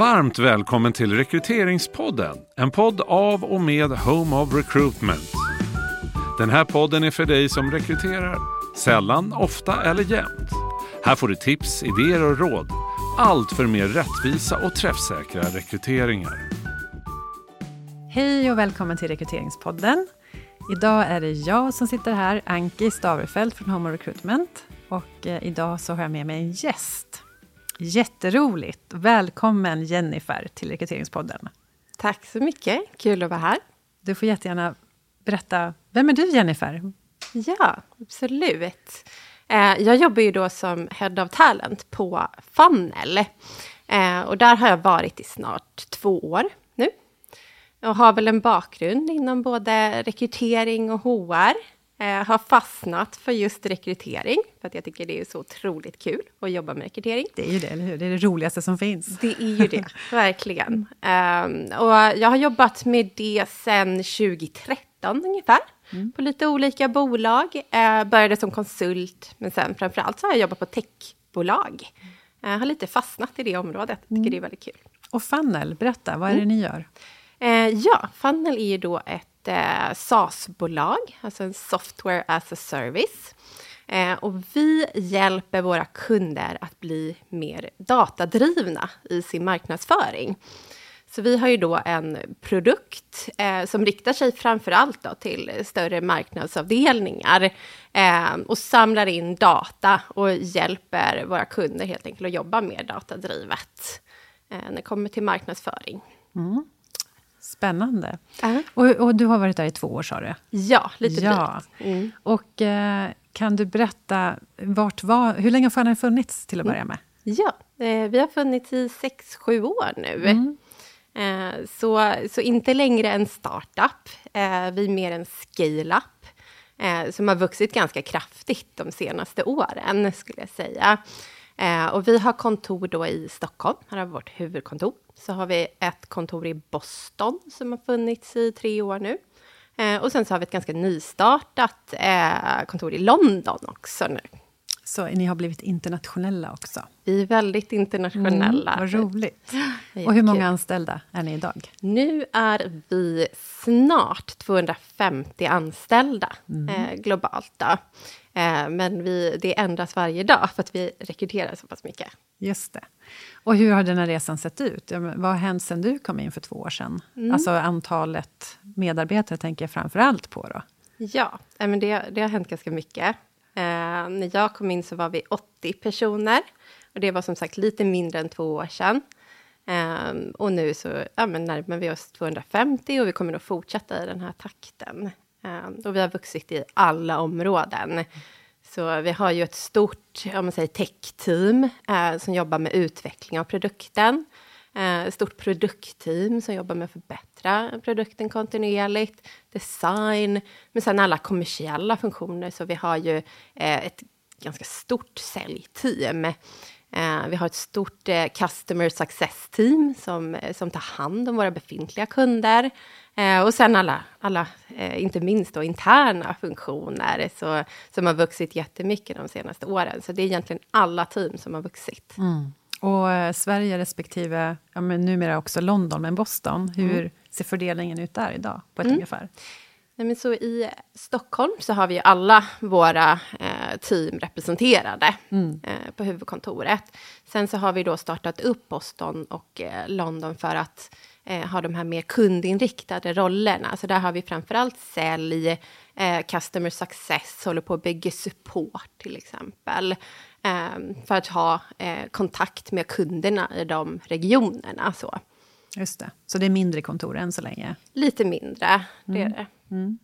Varmt välkommen till Rekryteringspodden, en podd av och med Home of Recruitment. Den här podden är för dig som rekryterar, sällan, ofta eller jämt. Här får du tips, idéer och råd. Allt för mer rättvisa och träffsäkra rekryteringar. Hej och välkommen till Rekryteringspodden. Idag är det jag som sitter här, Anki Staverfelt från Home of Recruitment. Och eh, idag så har jag med mig en gäst. Jätteroligt! Välkommen Jennifer till Rekryteringspodden. Tack så mycket, kul att vara här. Du får jättegärna berätta, vem är du Jennifer? Ja, absolut. Eh, jag jobbar ju då som Head of Talent på Funnel. Eh, och där har jag varit i snart två år nu. Jag har väl en bakgrund inom både rekrytering och HR. Eh, har fastnat för just rekrytering, för att jag tycker det är så otroligt kul att jobba med rekrytering. Det är ju det, eller hur? Det är det roligaste som finns. Det är ju det, verkligen. Um, och jag har jobbat med det sedan 2013 ungefär, mm. på lite olika bolag. Uh, började som konsult, men sen framförallt så har jag jobbat på techbolag. Jag uh, har lite fastnat i det området, tycker mm. det är väldigt kul. Och Funnel, berätta, vad är det mm. ni gör? Uh, ja, Funnel är ju då ett eh, SaaS-bolag, alltså en software as a service. Eh, och vi hjälper våra kunder att bli mer datadrivna i sin marknadsföring. Så vi har ju då en produkt eh, som riktar sig framför allt då till större marknadsavdelningar eh, och samlar in data och hjälper våra kunder helt enkelt att jobba mer datadrivet eh, när det kommer till marknadsföring. Mm. Spännande. Uh -huh. och, och, du har varit där i två år, sa du? Ja, lite ja. Mm. Och eh, kan du berätta, vart var, hur länge har den funnits till att börja med? Ja, eh, vi har funnits i sex, sju år nu. Mm. Eh, så, så inte längre en startup, eh, vi är mer en scale-up eh, som har vuxit ganska kraftigt de senaste åren, skulle jag säga. Eh, och vi har kontor då i Stockholm, här har vi vårt huvudkontor. Så har vi ett kontor i Boston som har funnits i tre år nu. Eh, och sen så har vi ett ganska nystartat eh, kontor i London också nu. Så ni har blivit internationella också? Vi är väldigt internationella. Mm, vad roligt. Och hur många anställda är ni idag? Nu är vi snart 250 anställda mm. eh, globalt. Då. Eh, men vi, det ändras varje dag för att vi rekryterar så pass mycket. Just det. Och hur har den här resan sett ut? Vad har hänt sen du kom in för två år sedan? Mm. Alltså antalet medarbetare tänker jag framför allt på. Då. Ja, men det, det har hänt ganska mycket. Eh, när jag kom in så var vi 80 personer. Och det var som sagt lite mindre än två år sedan. Eh, och nu så ja, men närmar vi oss 250 och vi kommer att fortsätta i den här takten. Eh, och vi har vuxit i alla områden. Så vi har ju ett stort om man säger tech-team eh, som jobbar med utveckling av produkten. Eh, ett stort produktteam som jobbar med att förbättra produkten kontinuerligt. Design, men sen alla kommersiella funktioner. Så vi har ju eh, ett ganska stort säljteam. Eh, vi har ett stort eh, customer success team som, eh, som tar hand om våra befintliga kunder. Eh, och sen alla, alla eh, inte minst då interna funktioner så, som har vuxit jättemycket de senaste åren. Så det är egentligen alla team som har vuxit. Mm. Och eh, Sverige respektive, ja, men numera också London, men Boston, hur mm. ser fördelningen ut där idag, på ett mm. ungefär? Nej, men så I Stockholm så har vi alla våra eh, team representerade mm. eh, på huvudkontoret. Sen så har vi då startat upp Boston och eh, London för att eh, har de här mer kundinriktade rollerna. Så där har vi framförallt sälj, eh, customer success, håller på att bygga support till exempel. Eh, för att ha eh, kontakt med kunderna i de regionerna. Så. Just det. Så det är mindre kontor än så länge? Lite mindre, det mm. är det. Mm.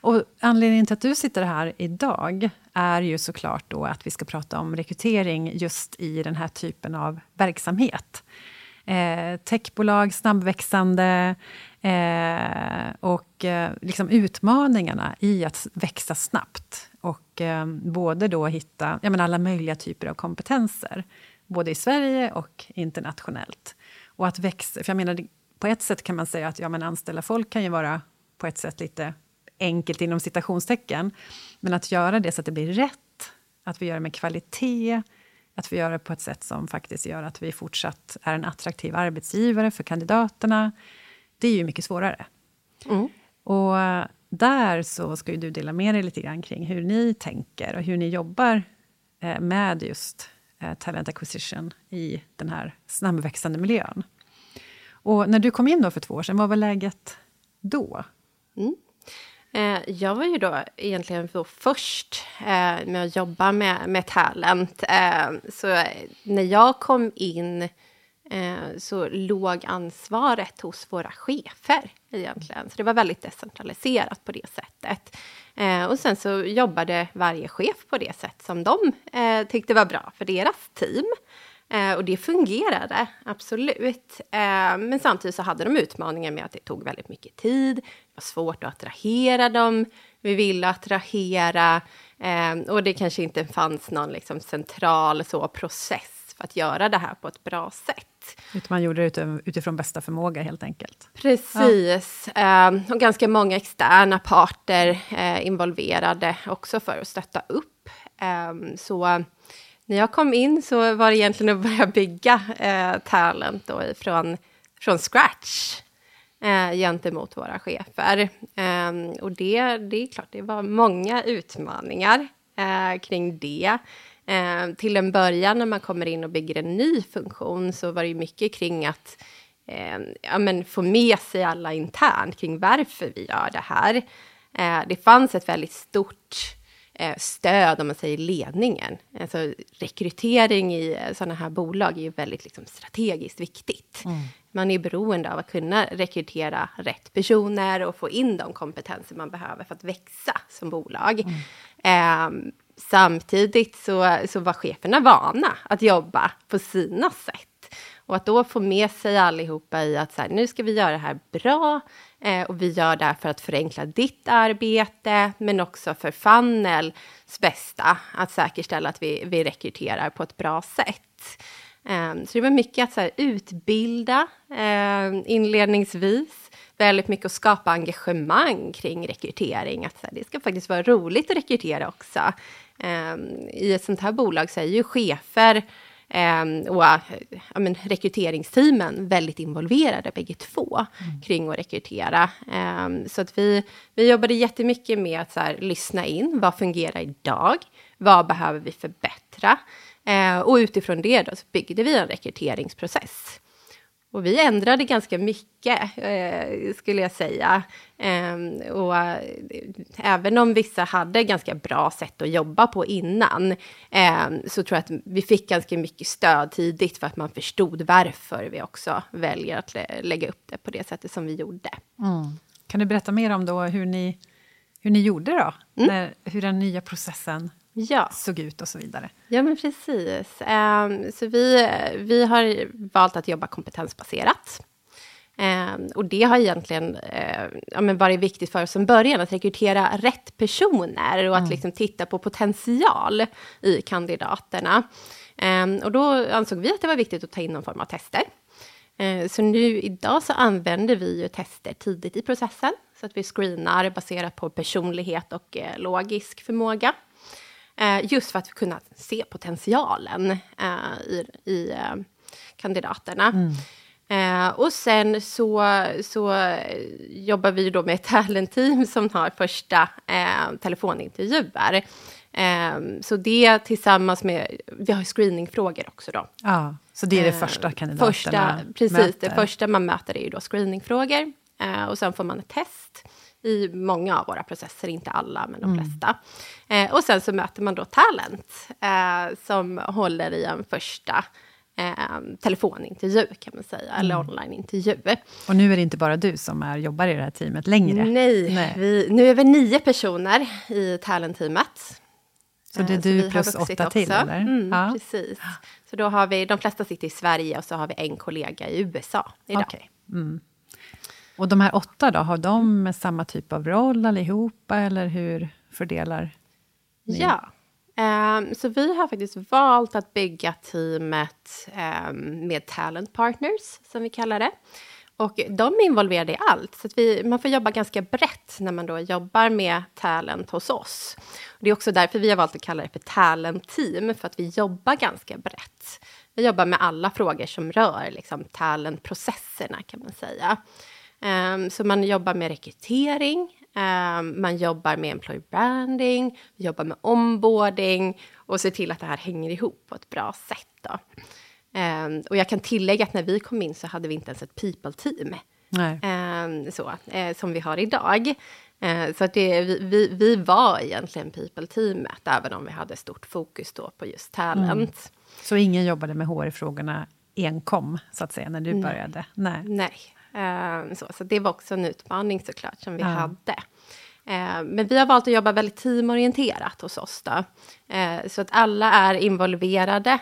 Och anledningen till att du sitter här idag är ju såklart då att vi ska prata om rekrytering just i den här typen av verksamhet eh, techbolag, snabbväxande eh, och eh, liksom utmaningarna i att växa snabbt. Och eh, både då hitta jag menar, alla möjliga typer av kompetenser, både i Sverige och internationellt. Och att växa, för jag menar, på ett sätt kan man säga att ja, men anställa folk kan ju vara på ett sätt lite enkelt inom citationstecken. Men att göra det så att det blir rätt, att vi gör det med kvalitet, att vi gör det på ett sätt som faktiskt gör att vi fortsatt är en attraktiv arbetsgivare för kandidaterna. Det är ju mycket svårare. Mm. Och där så ska ju du dela med dig lite grann kring hur ni tänker och hur ni jobbar eh, med just eh, talent acquisition i den här snabbväxande miljön. Och när du kom in då för två år sedan, vad var läget då? Mm. Eh, jag var ju då egentligen då först eh, med att jobba med, med talent. Eh, så eh, när jag kom in Eh, så låg ansvaret hos våra chefer egentligen. Så det var väldigt decentraliserat på det sättet. Eh, och sen så jobbade varje chef på det sätt som de eh, tyckte var bra för deras team och det fungerade, absolut. men samtidigt så hade de utmaningar med att det tog väldigt mycket tid. Det var svårt att attrahera dem. Vi ville attrahera. och det kanske inte fanns någon liksom central så, process för att göra det här på ett bra sätt. Utan man gjorde det utifrån bästa förmåga helt enkelt. Precis. Ja. Eh, och ganska många externa parter eh, involverade också för att stötta upp. Eh, så när jag kom in så var det egentligen att börja bygga eh, talent då ifrån från scratch eh, gentemot våra chefer. Eh, och det, det är klart, det var många utmaningar eh, kring det. Eh, till en början när man kommer in och bygger en ny funktion så var det ju mycket kring att eh, ja, men få med sig alla internt kring varför vi gör det här. Eh, det fanns ett väldigt stort stöd, om man säger ledningen. Alltså, rekrytering i eh, sådana här bolag är ju väldigt liksom, strategiskt viktigt. Mm. Man är beroende av att kunna rekrytera rätt personer och få in de kompetenser man behöver för att växa som bolag. Mm. Eh, Samtidigt så, så var cheferna vana att jobba på sina sätt. Och att då få med sig allihopa i att så här, nu ska vi göra det här bra eh, och vi gör det här för att förenkla ditt arbete, men också för Funnels bästa, att säkerställa att vi, vi rekryterar på ett bra sätt. Eh, så det var mycket att så här, utbilda eh, inledningsvis, väldigt mycket att skapa engagemang kring rekrytering. Att så här, det ska faktiskt vara roligt att rekrytera också. Um, I ett sånt här bolag så är ju chefer um, och ja, men, rekryteringsteamen väldigt involverade bägge två mm. kring att rekrytera. Um, så att vi, vi jobbade jättemycket med att så här, lyssna in. Vad fungerar idag? Vad behöver vi förbättra? Uh, och utifrån det då så byggde vi en rekryteringsprocess. Och vi ändrade ganska mycket, eh, skulle jag säga. Ehm, eh, och även om vissa hade ganska bra sätt att jobba på innan, eh, så tror jag att vi fick ganska mycket stöd tidigt för att man förstod varför vi också väljer att lä lägga upp det på det sättet som vi gjorde. Mm. Kan du berätta mer om då hur ni, hur ni gjorde då? Mm. När, hur den nya processen ja. såg ut och så vidare. Ja, men precis. Um, så vi, vi har valt att jobba kompetensbaserat. Um, och det har egentligen uh, ja, men varit viktigt för oss från början, att rekrytera rätt personer och mm. att liksom titta på potential i kandidaterna. Um, och då ansåg vi att det var viktigt att ta in någon form av tester. Så nu idag så använder vi ju tester tidigt i processen, så att vi screenar baserat på personlighet och uh, logisk förmåga. Eh, just för att kunna se potentialen eh, i, i eh, kandidaterna. Mm. Eh, och sen så, så jobbar vi då med ett talentteam som har första eh, telefonintervjuer. Eh, så det tillsammans med, vi har screeningfrågor också då. Ja, så det är det första kandidaterna första, Precis, möter. det första man möter är ju då screeningfrågor. och sen får man ett test i många av våra processer, inte alla, men de mm. flesta. Eh, och sen så möter man då Talent, eh, som håller i en första eh, telefonintervju, kan man säga, mm. eller onlineintervju. Och nu är det inte bara du som är, jobbar i det här teamet längre? Nej, Nej. Vi, nu är vi nio personer i Talent-teamet. Så det är eh, du plus åtta till, eller? Mm, ja. Precis. Så då har vi, de flesta sitter i Sverige och så har vi en kollega i USA idag. Okay. Mm. Och de här åtta då, har de samma typ av roll allihopa, eller hur fördelar ni? Ja. Um, så vi har faktiskt valt att bygga teamet um, med talent partners, som vi kallar det. Och de är involverade i allt, så att vi, man får jobba ganska brett när man då jobbar med talent hos oss. Det är också därför vi har valt att kalla det för talent-team, för att vi jobbar ganska brett. Vi jobbar med alla frågor som rör liksom, talentprocesserna, kan man säga. Um, så man jobbar med rekrytering, um, man jobbar med employer branding, vi jobbar med onboarding och ser till att det här hänger ihop på ett bra sätt. Då. Um, och jag kan tillägga att när vi kom in så hade vi inte ens ett people-team. Så, uh, som vi har idag. Uh, så att det, vi, vi, vi var egentligen people-teamet, även om vi hade stort fokus då på just talent. Mm. Så ingen jobbade med HR-frågorna enkom, så att säga, när du började? Nej. Nej. Uh, så, så det var också en utmaning såklart, som vi ja. hade. Eh, men vi har valt att jobba väldigt teamorienterat hos oss. Då. Eh, så att alla är involverade.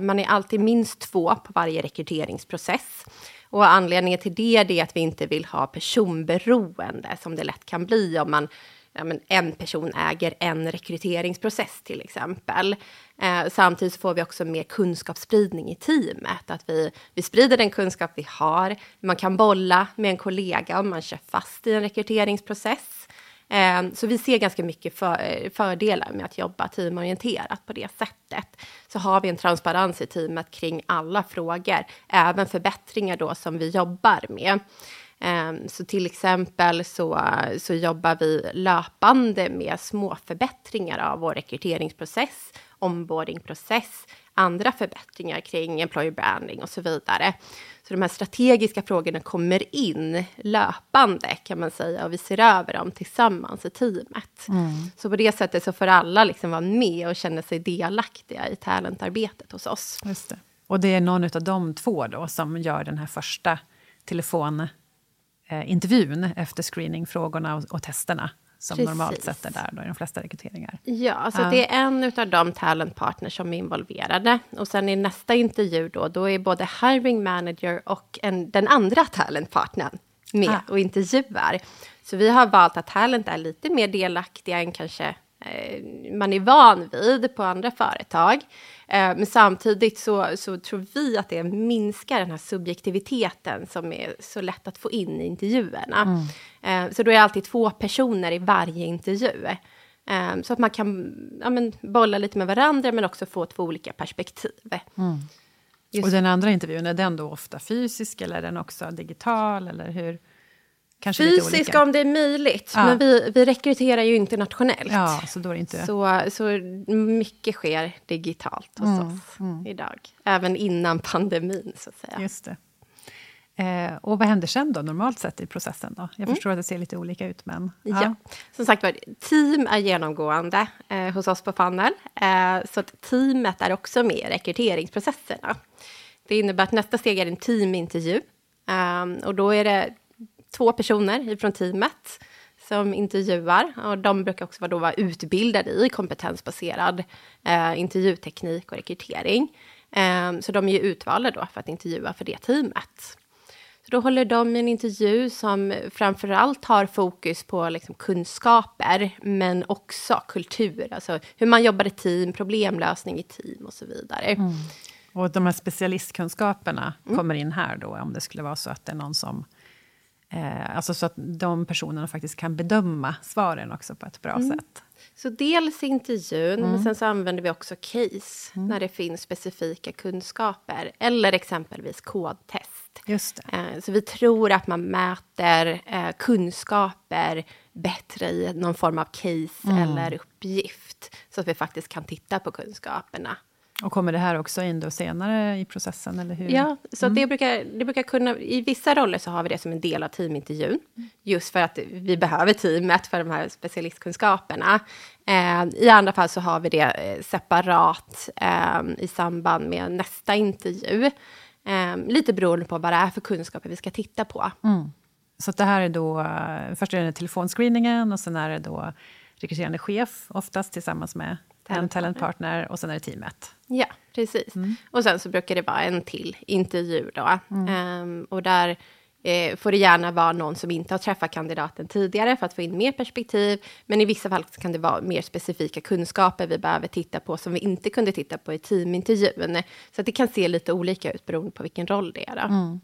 Man är alltid minst två på varje rekryteringsprocess. Och anledningen till det är att vi inte vill ha personberoende, som det lätt kan bli om man ja, men en person äger en rekryteringsprocess till exempel. Eh, samtidigt får vi också mer kunskapsspridning i teamet. Att vi, vi sprider den kunskap vi har. Man kan bolla med en kollega om man kör fast i en rekryteringsprocess. Eh, så vi ser ganska mycket för, eh, fördelar med att jobba teamorienterat på det sättet. Så har vi en transparens i teamet kring alla frågor, även förbättringar då som vi jobbar med. Ehm, så till exempel så, så jobbar vi löpande med små förbättringar av vår rekryteringsprocess, onboardingprocess, andra förbättringar kring employer branding och så vidare. Så de här strategiska frågorna kommer in löpande kan man säga och vi ser över dem tillsammans i teamet. Mm. Så på det sättet så får alla liksom vara med och känna sig delaktiga i talentarbetet hos oss. Just det. Och det är någon av de två då som gör den här första telefonintervjun efter screeningfrågorna och, och testerna? som Precis. normalt sett är där då, i de flesta rekryteringar. Ja, alltså ja. det är en av de talent partners som är involverade. Och sen i nästa intervju då, då är både hiring manager och en, den andra talent partnern med ja. och intervjuar. Så vi har valt att talent är lite mer delaktiga än kanske eh, man är van vid på andra företag. Eh, men samtidigt så, så tror vi att det minskar den här subjektiviteten som är så lätt att få in i intervjuerna. Mm. Eh, så då är det alltid två personer i varje intervju. Eh, så att man kan ja, men, bolla lite med varandra men också få två olika perspektiv. Mm. Och den andra intervjun, är den då ofta fysisk eller är den också digital? Eller hur? Kanske Fysisk om det är möjligt, ja. men vi, vi rekryterar ju internationellt. Ja, så, då är inte... så, så mycket sker digitalt hos mm, oss mm. idag. Även innan pandemin, så att säga. Just det. Eh, och vad händer sen då, normalt sett i processen? Då? Jag mm. förstår att det ser lite olika ut, men... Ja. ja. Som sagt var, team är genomgående eh, hos oss på Funnel. Eh, så att teamet är också med i rekryteringsprocesserna. Det innebär att nästa steg är en teamintervju. Um, och då är det två personer från teamet som intervjuar. Och de brukar också då vara utbildade i kompetensbaserad eh, intervjuteknik och rekrytering. Eh, så de är ju utvalda då för att intervjua för det teamet. Så då håller de en intervju som framför allt har fokus på liksom kunskaper, men också kultur, alltså hur man jobbar i team, problemlösning i team och så vidare. Mm. Och de här specialistkunskaperna mm. kommer in här då, om det skulle vara så att det är någon som Eh, alltså så att de personerna faktiskt kan bedöma svaren också på ett bra mm. sätt. Så dels intervjun, mm. men sen så använder vi också case mm. när det finns specifika kunskaper. Eller exempelvis kodtest. Just eh, så vi tror att man mäter eh, kunskaper bättre i någon form av case mm. eller uppgift. Så att vi faktiskt kan titta på kunskaperna. Och kommer det här också in då senare i processen? Eller hur? Ja, så mm. det, brukar, det brukar kunna... I vissa roller så har vi det som en del av teamintervjun. Just för att vi behöver teamet för de här specialistkunskaperna. Eh, I andra fall så har vi det eh, separat eh, i samband med nästa intervju. Eh, lite beroende på vad det är för kunskaper vi ska titta på. Mm. Så det här är då... Eh, först är det telefonscreeningen och sen är det då rekryterande chef, oftast tillsammans med en talentpartner och sen är det teamet. Ja, precis. Mm. Och sen så brukar det vara en till intervju då. Mm. Um, och där eh, får det gärna vara någon som inte har träffat kandidaten tidigare för att få in mer perspektiv. Men i vissa fall kan det vara mer specifika kunskaper vi behöver titta på som vi inte kunde titta på i teamintervjun. Så det kan se lite olika ut beroende på vilken roll det är. Mm.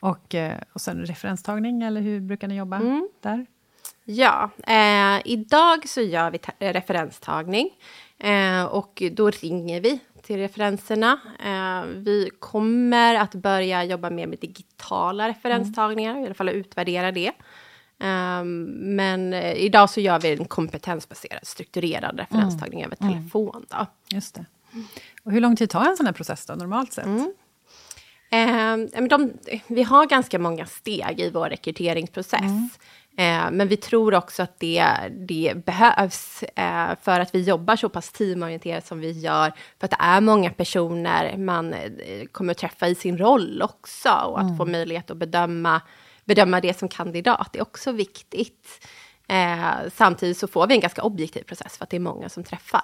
Och, eh, och sen referenstagning, eller hur brukar ni jobba Mm. där? Ja, eh, idag så gör vi ta- eh, referenstagning eh, och då ringer vi till referenserna. Eh, vi kommer att börja jobba mer med digitala referenstagningar, i alla fall utvärdera det. Eh, men eh, idag så gör vi en kompetensbaserad strukturerad referenstagning över telefon. Då. Just det. Och hur lång tid tar en sån här process då, normalt sett? Eh, men de, vi har ganska många steg i vår rekryteringsprocess. Eh, men vi tror också att det, det behövs eh, för att vi jobbar så pass teamorienterat som vi gör. För att det är många personer man eh, kommer att träffa i sin roll också. Och att få möjlighet att bedöma, bedöma det som kandidat är också viktigt. Eh, samtidigt så får vi en ganska objektiv process för att det är många som träffar.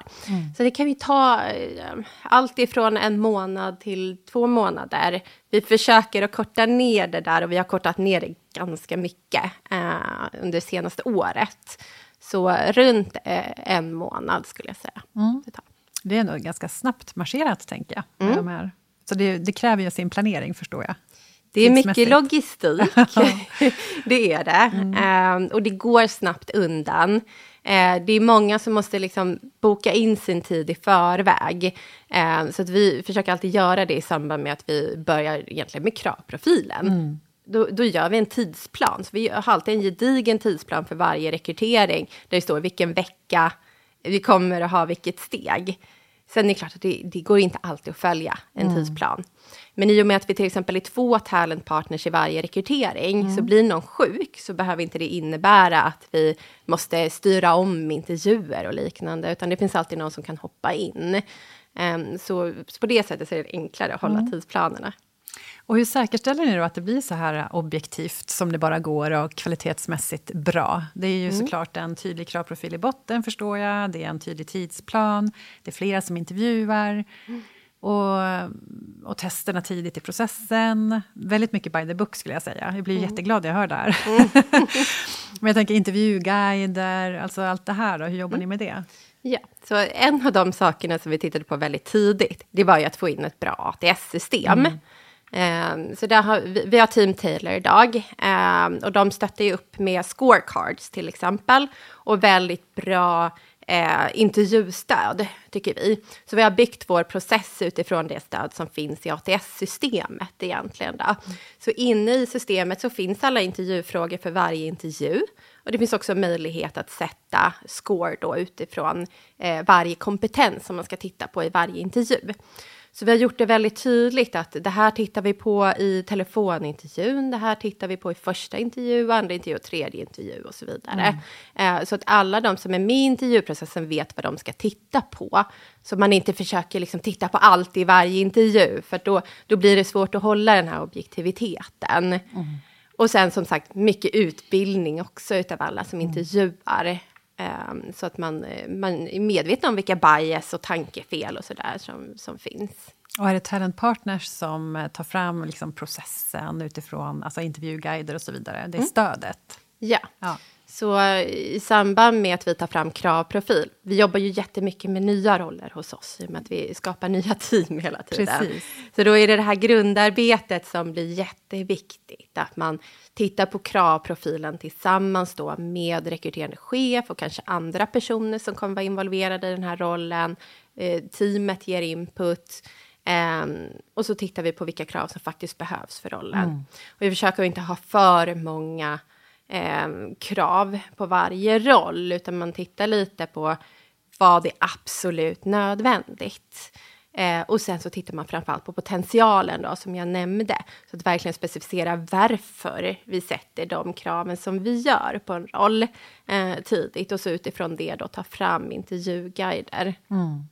Så det kan vi ta eh, allt ifrån en månad till två månader. Vi försöker att korta ner det där och vi har kortat ner det ganska mycket eh, under det senaste året. Så runt eh, en månad skulle jag säga. Det tar. Det är ändå ganska snabbt marscherat, tänker jag. med Mm. De här. Så det, det kräver ju sin planering, förstår jag. Det är mycket logistik. det är det. Ehm, och det går snabbt undan. Eh, det är många som måste liksom boka in sin tid i förväg. Ehm, så att vi försöker alltid göra det i samband med att vi börjar egentligen med kravprofilen. Då, då gör vi en tidsplan. Så vi har alltid en gedigen tidsplan för varje rekrytering. Där det står vilken vecka vi kommer att ha vilket steg. Sen är det klart att det, det går inte alltid att följa en tidsplan. Men i och med att vi till exempel är två talent partners i varje rekrytering, så blir någon sjuk så behöver inte det innebära att vi måste styra om intervjuer och liknande, utan det finns alltid någon som kan hoppa in. Ehm, så, så på det sättet så är det enklare att hålla tidsplanerna. Och hur säkerställer ni då att det blir så här objektivt som det bara går och kvalitetsmässigt bra? Det är ju såklart en tydlig kravprofil i botten, förstår jag. Det är en tydlig tidsplan. Det är flera som intervjuar. Och, och testerna tidigt i processen. Väldigt mycket by the book, skulle jag säga. Jag blir jätteglad när jag hör det här. Men jag tänker intervjuguider, alltså allt det här. Då, hur jobbar ni med det? Ja, så en av de sakerna som vi tittade på väldigt tidigt, det var ju att få in ett bra ATS-system. Ehm, så där har, vi, vi har Team Taylor idag ehm, och de stöttar ju upp med scorecards till exempel och väldigt bra eh, intervjustöd, tycker vi. Så vi har byggt vår process utifrån det stöd som finns i ATS-systemet egentligen. Då. Så inne i systemet så finns alla intervjufrågor för varje intervju. Och det finns också möjlighet att sätta score då utifrån eh, varje kompetens som man ska titta på i varje intervju. Så vi har gjort det väldigt tydligt att det här tittar vi på i telefonintervjun, det här tittar vi på i första intervju, andra intervju tredje intervju och så vidare. Eh, så att alla de som är med i intervjuprocessen vet vad de ska titta på. Så man inte försöker liksom titta på allt i varje intervju, för då, då blir det svårt att hålla den här objektiviteten. Och sen som sagt mycket utbildning också utav alla som intervjuar. Ehm, så att man, eh, man är medveten om vilka bias och tankefel och sådär som, som finns. Och är det talent partners som eh, tar fram liksom processen utifrån alltså intervjuguider och så vidare? Det är stödet? Ja. Ja. Så eh, i samband med att vi tar fram kravprofil, vi jobbar ju jättemycket med nya roller hos oss, i och med att vi skapar nya team hela tiden. Precis. Så då är det det här grundarbetet som blir jätteviktigt, att man tittar på kravprofilen tillsammans då med rekryterande chef och kanske andra personer som kommer vara involverade i den här rollen. Eh, teamet ger input. Ehm, och så tittar vi på vilka krav som faktiskt behövs för rollen. Och vi försöker inte ha för många eh, krav på varje roll, utan man tittar lite på vad är absolut nödvändigt. Eh, och sen så tittar man framförallt på potentialen då, som jag nämnde. Så att verkligen specificera varför vi sätter de kraven som vi gör på en roll eh, tidigt. Och så utifrån det då ta fram intervjuguider. Mm.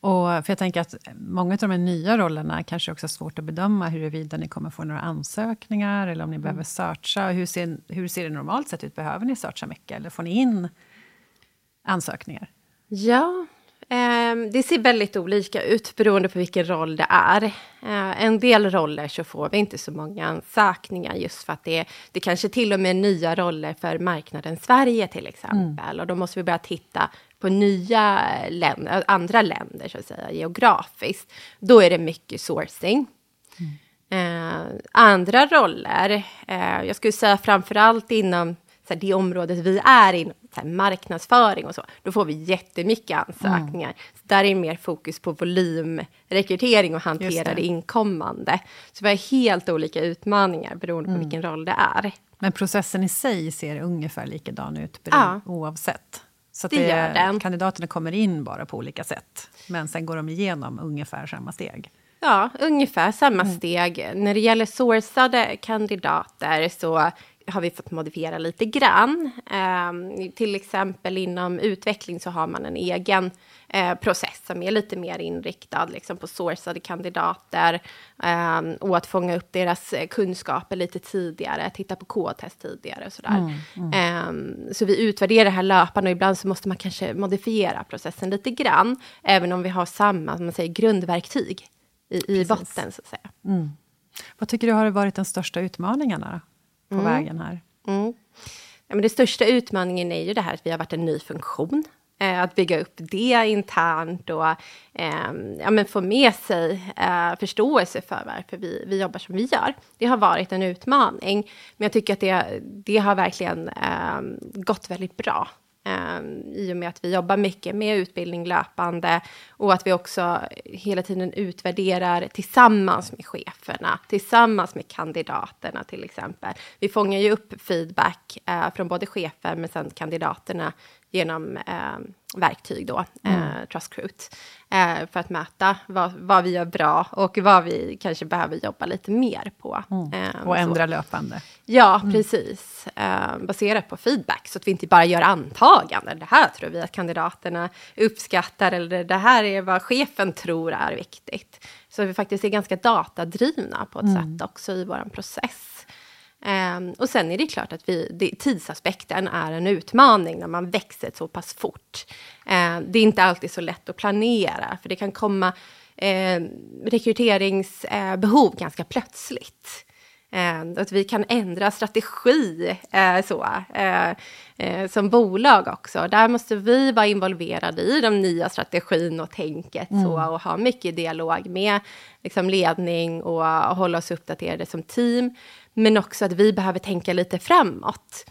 Och för jag tänker att många av de här nya rollerna kanske också är svårt att bedöma huruvida ni kommer få några ansökningar eller om ni behöver searcha. Hur ser, hur ser det normalt sett ut? Behöver ni searcha mycket eller får ni in ansökningar? Ja, ehm, det ser väldigt olika ut beroende på vilken roll det är. Eh, en del roller så får vi inte så många ansökningar just för att det, det kanske till och med är nya roller för marknaden Sverige till exempel. Och då måste vi börja titta på nya länder, andra länder så att säga, geografiskt. Då är det mycket sourcing. Eh, andra roller, eh, jag skulle säga framförallt inom så här, det området vi är i, så här, marknadsföring och så, då får vi jättemycket ansökningar. Mm. Så där är det mer fokus på volymrekrytering och hantera det. det inkommande. Så vi har helt olika utmaningar beroende på mm. vilken roll det är. Men processen i sig ser ungefär likadan ut ja. oavsett? Så det, det gör den. kandidaterna kommer in bara på olika sätt, men sen går de igenom ungefär samma steg? Ja, ungefär samma mm. steg. När det gäller sourcade kandidater så har vi fått modifiera lite grann. Eh, till exempel inom utveckling så har man en egen eh, process som är lite mer inriktad liksom, på sourcade kandidater eh, och att fånga upp deras kunskaper lite tidigare, titta på K-test tidigare och sådär. Mm, mm. Ehm, så vi utvärderar det här löpande och ibland så måste man kanske modifiera processen lite grann, även om vi har samma man säger, grundverktyg i, i botten, så att säga. Mm. Vad tycker du har varit de största utmaningarna på mm. vägen här? Mm. Ja, men det största utmaningen är ju det här att vi har varit en ny funktion. Eh, att bygga upp det internt och eh, ja, men få med sig eh, förståelse för varför vi, vi jobbar som vi gör. Det har varit en utmaning, men jag tycker att det, det har verkligen eh, gått väldigt bra. Ehm, I och med att vi jobbar mycket med utbildning löpande och att vi också hela tiden utvärderar tillsammans med cheferna, tillsammans med kandidaterna till exempel. Vi fångar ju upp feedback eh, från både chefer men sen kandidaterna genom eh, verktyg då, mm. eh, Trustcroot, eh, för att mäta vad, vad, vi gör bra och vad vi kanske behöver jobba lite mer på. Mm. Eh, och ändra så. löpande. Ja, mm. precis. Eh, baserat på feedback, så att vi inte bara gör antaganden. Det här tror vi att kandidaterna uppskattar, eller det här är vad chefen tror är viktigt. Så vi faktiskt är ganska datadrivna på ett mm. sätt också i vår process. Um, och sen är det klart att vi, det, tidsaspekten är en utmaning när man växer så pass fort. Uh, det är inte alltid så lätt att planera, för det kan komma uh, rekryteringsbehov uh, ganska plötsligt. att vi kan ändra strategi eh, så, eh, eh, som bolag också. Där måste vi vara involverade i de nya strategin och tänket mm. så, och ha mycket dialog med liksom, ledning och, och hålla oss uppdaterade som team. Men också att vi behöver tänka lite framåt.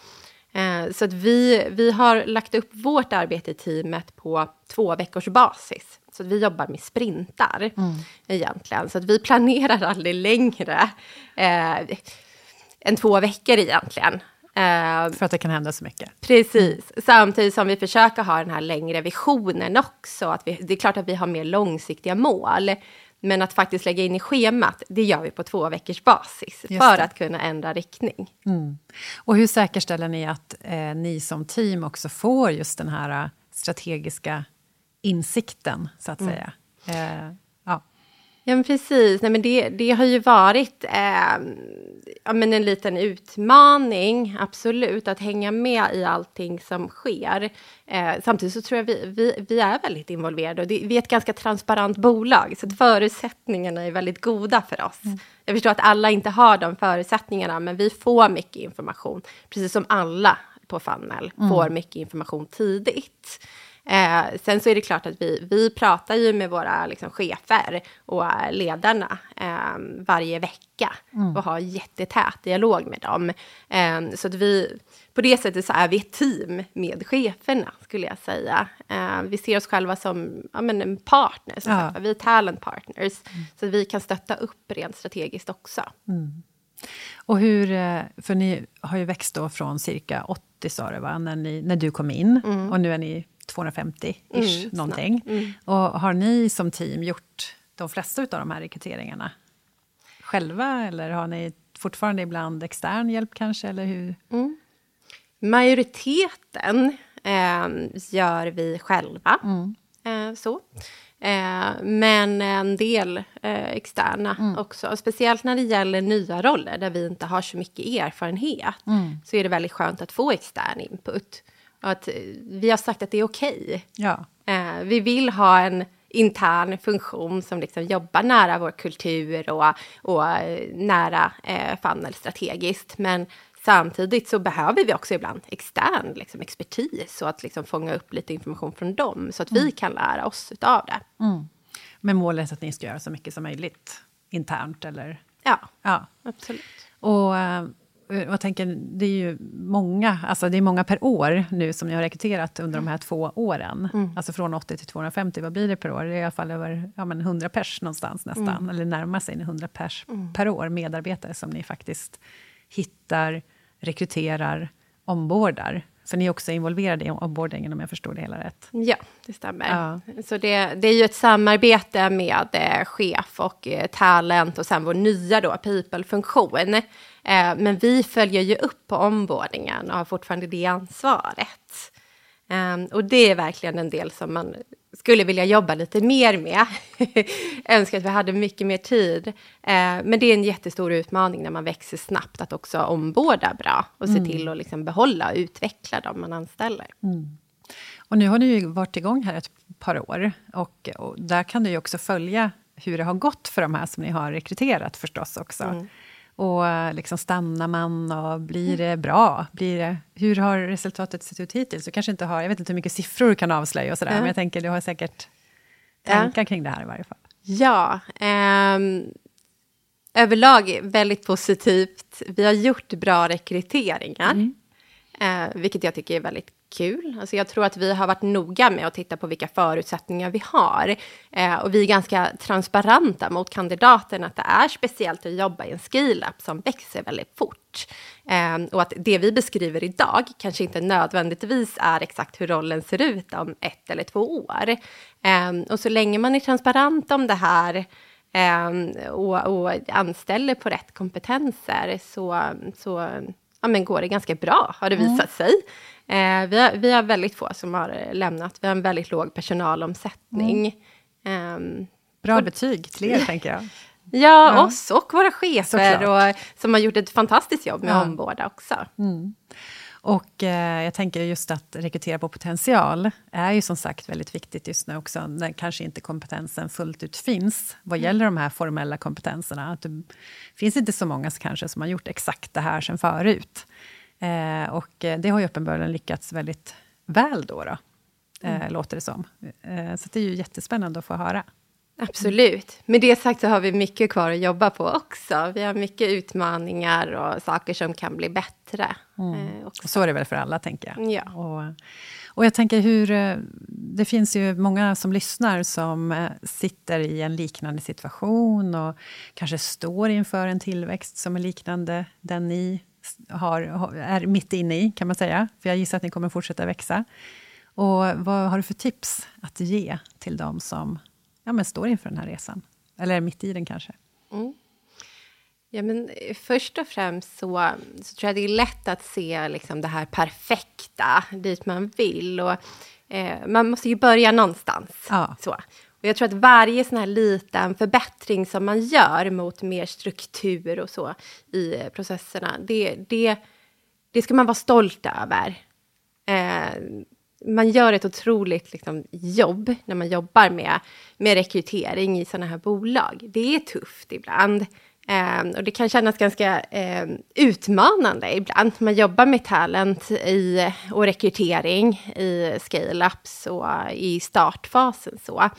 Eh, så att vi, vi har lagt upp vårt arbete i teamet på två veckors basis. Så att vi jobbar med sprintar mm. egentligen. Så att vi planerar aldrig längre eh, än två veckor egentligen. Eh, För att det kan hända så mycket. Precis. Samtidigt som vi försöker ha den här längre visionen också. Att vi, det är klart att vi har mer långsiktiga mål. Men att faktiskt lägga in i schemat, det gör vi på två veckors basis för att kunna ändra riktning. Mm. Och hur säkerställer ni att eh, ni som team också får just den här eh, strategiska insikten, så att mm. säga? Eh, Ja, men precis. Nej, men det, det har ju varit eh, ja, men en liten utmaning, absolut, att hänga med i allting som sker. Eh, samtidigt så tror jag vi, vi, vi är väldigt involverade och det, vi är ett ganska transparent bolag, så förutsättningarna är väldigt goda för oss. Mm. Jag förstår att alla inte har de förutsättningarna, men vi får mycket information, precis som alla på Funnel mm. får mycket information tidigt. Eh, sen så är det klart att vi, vi pratar ju med våra liksom, chefer och ledarna eh, varje vecka mm. och har jättetät dialog med dem. Eh, så att vi, på det sättet så är vi ett team med cheferna, skulle jag säga. Eh, vi ser oss själva som ja, men en partner, ja. vi är talent partners, mm. så att vi kan stötta upp rent strategiskt också. Mm. Och hur, eh, för ni har ju växt då från cirka 80, sa du, va? När, ni, när du kom in, mm. och nu är ni 250-ish mm, någonting. Mm. Och har ni som team gjort de flesta av de här rekryteringarna själva? Eller har ni fortfarande ibland extern hjälp kanske? Eller hur? Mm. Majoriteten eh, gör vi själva. Mm. Eh, så. Eh, men en del eh, externa mm. också. Speciellt när det gäller nya roller där vi inte har så mycket erfarenhet. Mm. Så är det väldigt skönt att få extern input. Att vi har sagt att det är okej. Okay. Ja. Eh, vi vill ha en intern funktion som liksom jobbar nära vår kultur och, och nära eh, funnel strategiskt. Men samtidigt så behöver vi också ibland extern liksom, expertis och att liksom fånga upp lite information från dem så att mm. vi kan lära oss av det. Mm. Men målet är att ni ska göra så mycket som möjligt internt, eller? Ja, Ja. absolut. Och eh, jag tänker, det är ju många, alltså det är många per år nu som ni har rekryterat under de här två åren. Alltså från 80 till 250, vad blir det per år? Det är i alla fall över ja, men 100 pers någonstans nästan, eller närmar sig 100 pers per år, medarbetare som ni faktiskt hittar, rekryterar, ombordar. För ni är också involverade i onboardingen om jag förstår det hela rätt. Ja, det stämmer. Ja. Så det, det är ju ett samarbete med eh, chef och eh, talent och sen vår nya då, people-funktion. Eh, men vi följer ju upp på omboardingen och har fortfarande det ansvaret. Eh, och det är verkligen en del som man skulle vilja jobba lite mer med. Önskar att vi hade mycket mer tid. Eh, men det är en jättestor utmaning när man växer snabbt att också omborda bra och se till att liksom behålla och utveckla dem man anställer. Och nu har ni ju varit igång här ett par år. Och, och där kan du ju också följa hur det har gått för de här som ni har rekryterat förstås också. Och eh, liksom stannar man och blir det bra? Blir det, hur har resultatet sett ut hittills? Du kanske inte har, jag vet inte hur mycket siffror du kan avslöja och sådär, Ja. men jag tänker du har säkert Ja. tankar kring det här i varje fall. Ja, ehm, överlag väldigt positivt. Vi har gjort bra rekryteringar, eh, vilket jag tycker är väldigt kul. Alltså jag tror att vi har varit noga med att titta på vilka förutsättningar vi har. Eh, och vi är ganska transparenta mot kandidaterna att det är speciellt att jobba i en scale-up som växer väldigt fort. Eh, och att det vi beskriver idag kanske inte nödvändigtvis är exakt hur rollen ser ut om ett eller två år. Eh, och så länge man är transparent om det här eh, och, och anställer på rätt kompetenser så, så ja, men går det ganska bra, har det visat sig. Eh, vi, har, vi har väldigt få som har eh, lämnat. Vi har en väldigt låg personalomsättning. Ehm, Bra betyg till er, tänker jag. ja, Ja. oss och våra chefer Såklart. och, som har gjort ett fantastiskt jobb med Ja. att omborda också. Och eh, jag tänker just att rekrytera på potential är ju som sagt väldigt viktigt just nu också, när kanske inte kompetensen fullt ut finns, vad gäller de här formella kompetenserna. Att det finns inte så många kanske som har gjort exakt det här sen förut. Eh, och eh, det har ju uppenbarligen lyckats väldigt väl då, då eh, låter det som. Eh, så det är ju jättespännande att få höra. Absolut. Med det sagt så har vi mycket kvar att jobba på också. Vi har mycket utmaningar och saker som kan bli bättre. Eh, också. Och så är det väl för alla, tänker jag. Ja. Och, och jag tänker hur... eh, Det finns ju många som lyssnar som eh, sitter i en liknande situation och kanske står inför en tillväxt som är liknande den ni har, har- är mitt inne i, kan man säga. För jag gissar att ni kommer fortsätta växa. Och vad har du för tips att ge till dem som ja, men står inför den här resan? Eller är mitt i den kanske? Ja, men eh, först och främst så, så tror jag det är lätt att se liksom det här perfekta, dit man vill. Och, eh, man måste ju börja någonstans. Ja. Så. Och jag tror att varje sån här liten förbättring som man gör mot mer struktur och så i processerna, det, det, det ska man vara stolt över. Eh, man gör ett otroligt liksom, jobb när man jobbar med, med rekrytering i sådana här bolag. Det är tufft ibland. Eh, och det kan kännas ganska eh, utmanande ibland. Man jobbar med talent i, och rekrytering i scale-ups och i startfasen. Så.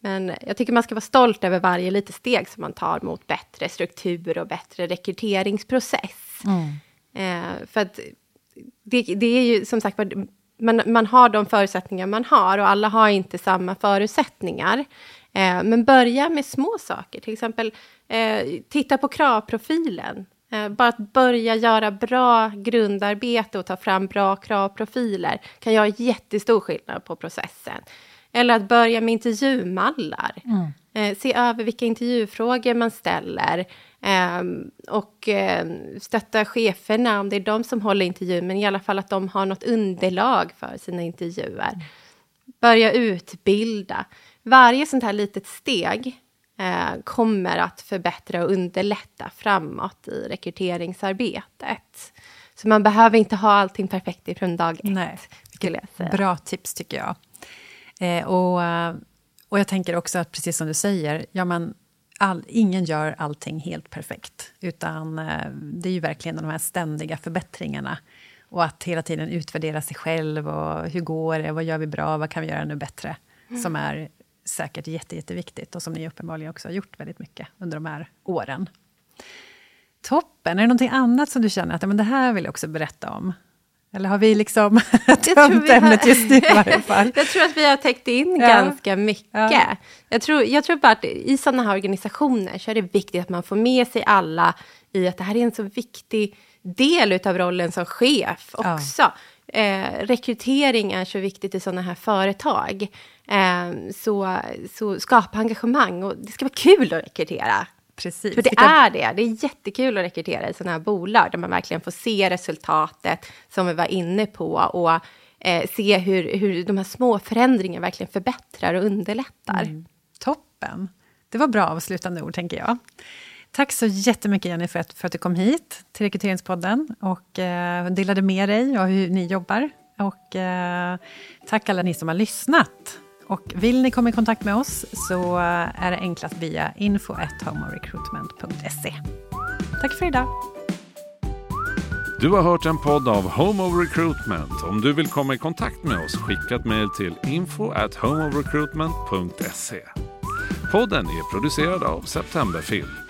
Men jag tycker man ska vara stolt över varje litet steg som man tar mot bättre struktur och bättre rekryteringsprocess. Eh, för att det, det är ju som sagt man, man har de förutsättningar man har och alla har inte samma förutsättningar. Eh, men börja med små saker, till exempel eh, titta på kravprofilen. Eh, bara att börja göra bra grundarbete och ta fram bra kravprofiler kan göra jättestor skillnad på processen. Eller att börja med intervjumallar. Eh, se över vilka intervjufrågor man ställer. Eh, och eh, stötta cheferna om det är de som håller intervjun, men i alla fall att de har något underlag för sina intervjuer. Börja utbilda. Varje sånt här litet steg eh, kommer att förbättra och underlätta framåt i rekryteringsarbetet. Så man behöver inte ha allting perfekt ifrån dag ett, Nej, säga. Bra tips, tycker jag. Eh, och, och jag tänker också att, precis som du säger, ja, man, all, ingen gör allting helt perfekt. Utan eh, det är ju verkligen de här ständiga förbättringarna. Och att hela tiden utvärdera sig själv. och Hur går det? Vad gör vi bra? Vad kan vi göra nu bättre? Som är säkert jätte, jätteviktigt och som ni uppenbarligen också har gjort väldigt mycket under de här åren. Toppen! Är det någonting annat som du känner att men det här vill jag också berätta om? Eller har vi liksom tömt ämnet just nu i varje fall? jag tror att vi har täckt in ja. ganska mycket. Ja. Jag, tror, jag tror bara att i sådana här organisationer så är det viktigt att man får med sig alla i att det här är en så viktig del av rollen som chef också. Ja. Eh, rekrytering är så viktigt i sådana här företag. Eh, så, så skapa engagemang och det ska vara kul att rekrytera. Precis. För det är det. Det är jättekul att rekrytera i sådana här bolag där man verkligen får se resultatet som vi var inne på och eh, se hur, hur de här små förändringarna verkligen förbättrar och underlättar. Mm. Toppen. Det var bra avslutande ord, tänker jag. Tack så jättemycket Jenny för att, för att du kom hit till Rekryteringspodden och eh, delade med dig av hur ni jobbar. Och eh, tack alla ni som har lyssnat. Och vill ni komma i kontakt med oss så är det enklast via info.homorecruitment.se. Tack för idag! Du har hört en podd av Home of Recruitment. Om du vill komma i kontakt med oss, skicka ett mejl till info.homeofrecruitment.se. Podden är producerad av Septemberfilm.